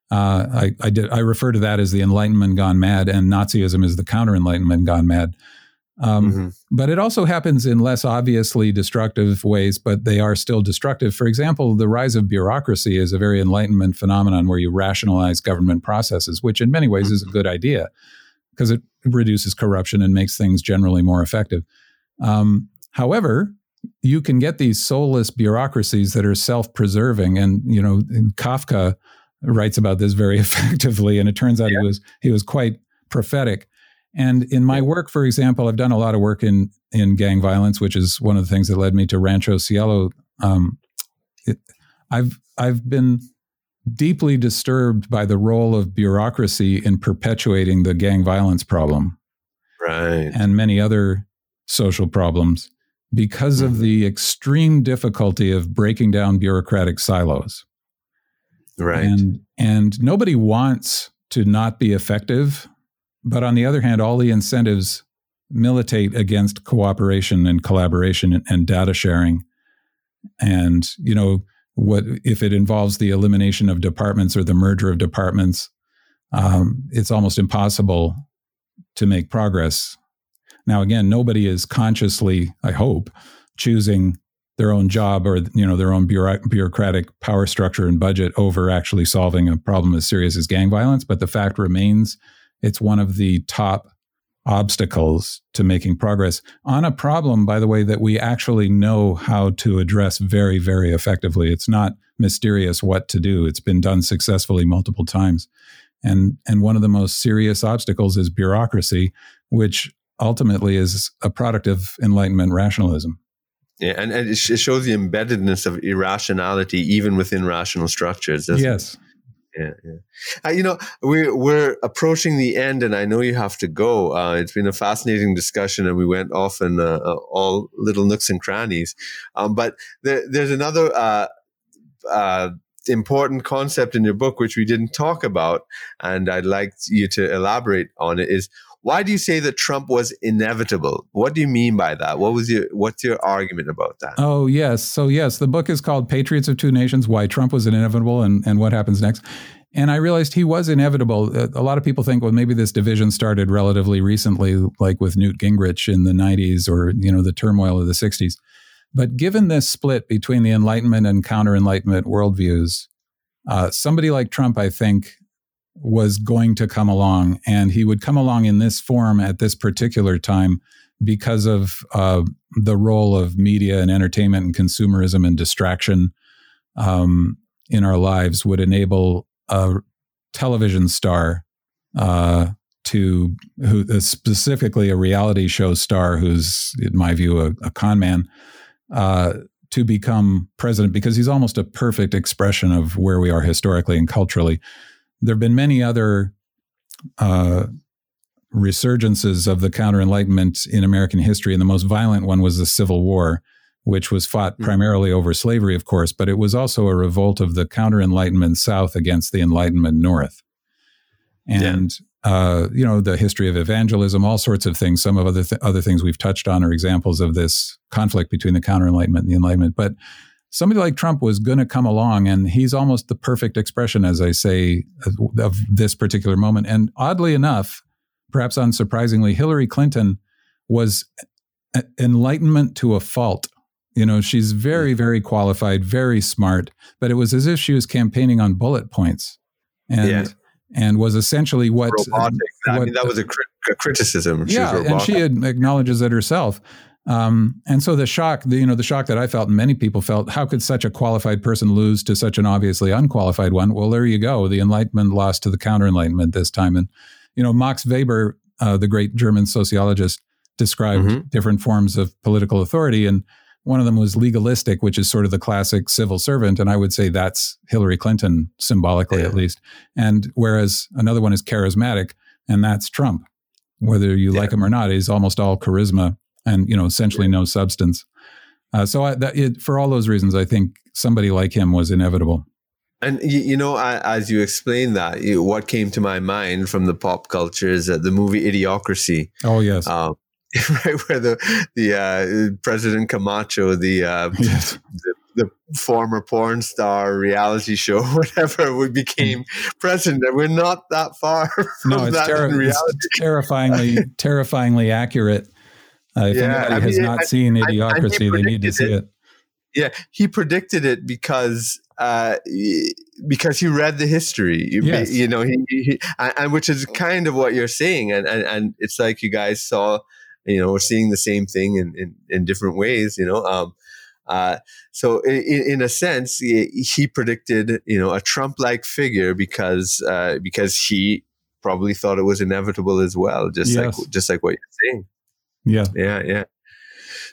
Uh, I, I, did, I refer to that as the Enlightenment gone mad, and Nazism is the counter Enlightenment gone mad. Um, mm-hmm. But it also happens in less obviously destructive ways, but they are still destructive. For example, the rise of bureaucracy is a very Enlightenment phenomenon where you rationalize government processes, which in many ways is a good idea because it reduces corruption and makes things generally more effective. Um, however, you can get these soulless bureaucracies that are self-preserving, and you know, in Kafka writes about this very *laughs* effectively. And it turns out yeah. he was he was quite prophetic. And in my work, for example, I've done a lot of work in in gang violence, which is one of the things that led me to Rancho Cielo. Um, it, I've I've been deeply disturbed by the role of bureaucracy in perpetuating the gang violence problem, right, and many other social problems because mm-hmm. of the extreme difficulty of breaking down bureaucratic silos. Right. And and nobody wants to not be effective, but on the other hand, all the incentives militate against cooperation and collaboration and, and data sharing. And you know what if it involves the elimination of departments or the merger of departments, um, it's almost impossible to make progress. Now, again, nobody is consciously, I hope, choosing their own job or you know their own bureaucratic power structure and budget over actually solving a problem as serious as gang violence. But the fact remains it's one of the top obstacles to making progress on a problem by the way that we actually know how to address very very effectively. It's not mysterious what to do. It's been done successfully multiple times. And and one of the most serious obstacles is bureaucracy which ultimately is a product of enlightenment rationalism yeah, and, and it, shows the embeddedness of irrationality even within rational structures. Yes. It? Yeah, yeah. Uh, you know, we're we're approaching the end, and I know you have to go. Uh, it's been a fascinating discussion, and we went off in uh, uh all little nooks and crannies. Um, but there, there's another uh, uh, important concept in your book, which we didn't talk about, and I'd like you to elaborate on it, is why do you say that Trump was inevitable? What do you mean by that? What was your what's your argument about that? Oh yes, so yes, the book is called "Patriots of Two Nations: Why Trump Was Inevitable and and What Happens Next." And I realized he was inevitable. A lot of people think, well, maybe this division started relatively recently, like with Newt Gingrich in the '90s, or you know, the turmoil of the '60s. But given this split between the Enlightenment and counter Enlightenment worldviews, uh, somebody like Trump, I think, was going to come along, and he would come along in this form at this particular time because of uh, the role of media and entertainment and consumerism and distraction um, in our lives would enable a television star uh, to who uh, specifically a reality show star who's in my view a, a con man uh, to become president because he's almost a perfect expression of where we are historically and culturally there have been many other uh, resurgences of the counter enlightenment in American history, and the most violent one was the Civil War, which was fought mm-hmm. primarily over slavery, of course, but it was also a revolt of the counter enlightenment South against the enlightenment North. And yeah. uh, you know the history of evangelism, all sorts of things. Some of other th- other things we've touched on are examples of this conflict between the counter enlightenment and the enlightenment. But somebody like Trump was going to come along, and he's almost the perfect expression, as I say, of, of this particular moment. And oddly enough, perhaps unsurprisingly, Hillary Clinton was enlightenment to a fault. You know, she's very, mm. very qualified, very smart, but it was as if she was campaigning on bullet points. And yeah. and was essentially what, what I mean, that was a, a criticism. She yeah, and she acknowledges it herself. Um, and so the shock, the, you know, the shock that I felt and many people felt, how could such a qualified person lose to such an obviously unqualified one? Well, there you go. The Enlightenment lost to the counter Enlightenment this time. And, you know, Max Weber, uh, the great German sociologist, described mm-hmm. different forms of political authority. And one of them was legalistic, which is sort of the classic civil servant. And I would say that's Hillary Clinton, symbolically yeah. at least. And whereas another one is charismatic, and that's Trump. Whether you yeah. like him or not, he's almost all charisma and you know essentially no substance. Uh, so I, that, it, for all those reasons, I think somebody like him was inevitable. And you, you know, I, as you explained that, you, what came to my mind from the pop culture is uh, the movie Idiocracy. Oh yes. Um, *laughs* right where the the uh, President Camacho, the, uh, *laughs* yes. the, the former porn star reality show, *laughs* whatever, we became president. We're not that far from no, it's that reality. It's terrifyingly, terrifyingly accurate. Uh, if yeah, anybody I mean, has not I, seen Idiocracy, they need to see it. it. Yeah, he predicted it because uh, because he read the history. You, yes. you know, he, he, and which is kind of what you're saying, and, and and it's like you guys saw, you know, we're seeing the same thing in in, in different ways. You know, um, uh, so in, in, a sense, he, he, predicted, you know, a Trump-like figure because uh, because he probably thought it was inevitable as well, just yes. like just like what you're saying. Yeah. Yeah. Yeah.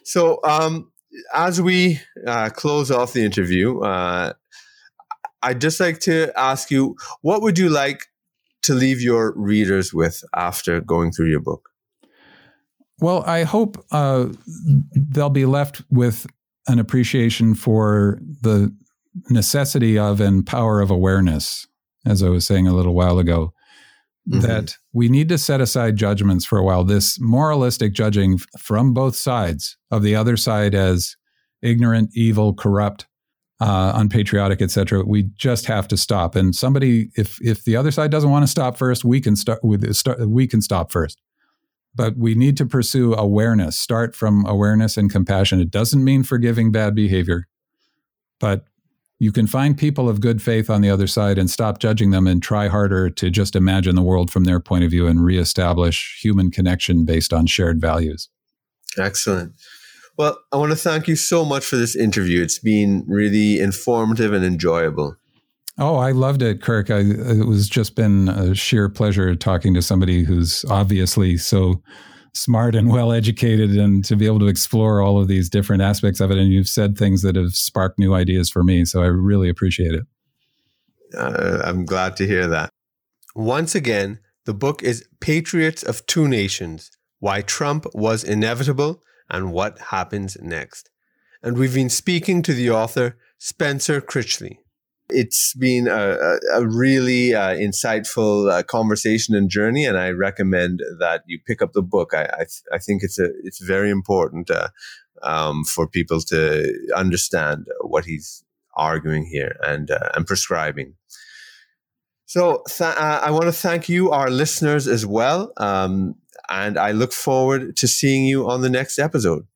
So, um, as we uh, close off the interview, uh, I'd just like to ask you what would you like to leave your readers with after going through your book? Well, I hope uh, they'll be left with an appreciation for the necessity of and power of awareness, as I was saying a little while ago mm-hmm. that we need to set aside judgments for a while. This moralistic judging from both sides of the other side as ignorant, evil, corrupt, uh, unpatriotic, etc. We just have to stop. And somebody, if if the other side doesn't want to stop first, we can start with start, we can stop first. But we need to pursue awareness. Start from awareness and compassion. It doesn't mean forgiving bad behavior, but you can find people of good faith on the other side and stop judging them and try harder to just imagine the world from their point of view and reestablish human connection based on shared values. Excellent. Well, I want to thank you so much for this interview. It's been really informative and enjoyable. Oh, I loved it, Kirk. I, it was just been a sheer pleasure talking to somebody who's obviously so smart and well educated and to be able to explore all of these different aspects of it. And you've said things that have sparked new ideas for me. So I really appreciate it. Uh, I'm glad to hear that. Once again, the book is Patriots of Two Nations Why Trump Was Inevitable and What Happens Next. And we've been speaking to the author, Spencer Critchley. It's been a, a really uh, insightful uh, conversation and journey, and I recommend that you pick up the book. I, I, I think it's a it's very important uh, um, for people to understand what he's arguing here and uh, and prescribing. So th- uh, I want to thank you, our listeners, as well, um, and I look forward to seeing you on the next episode.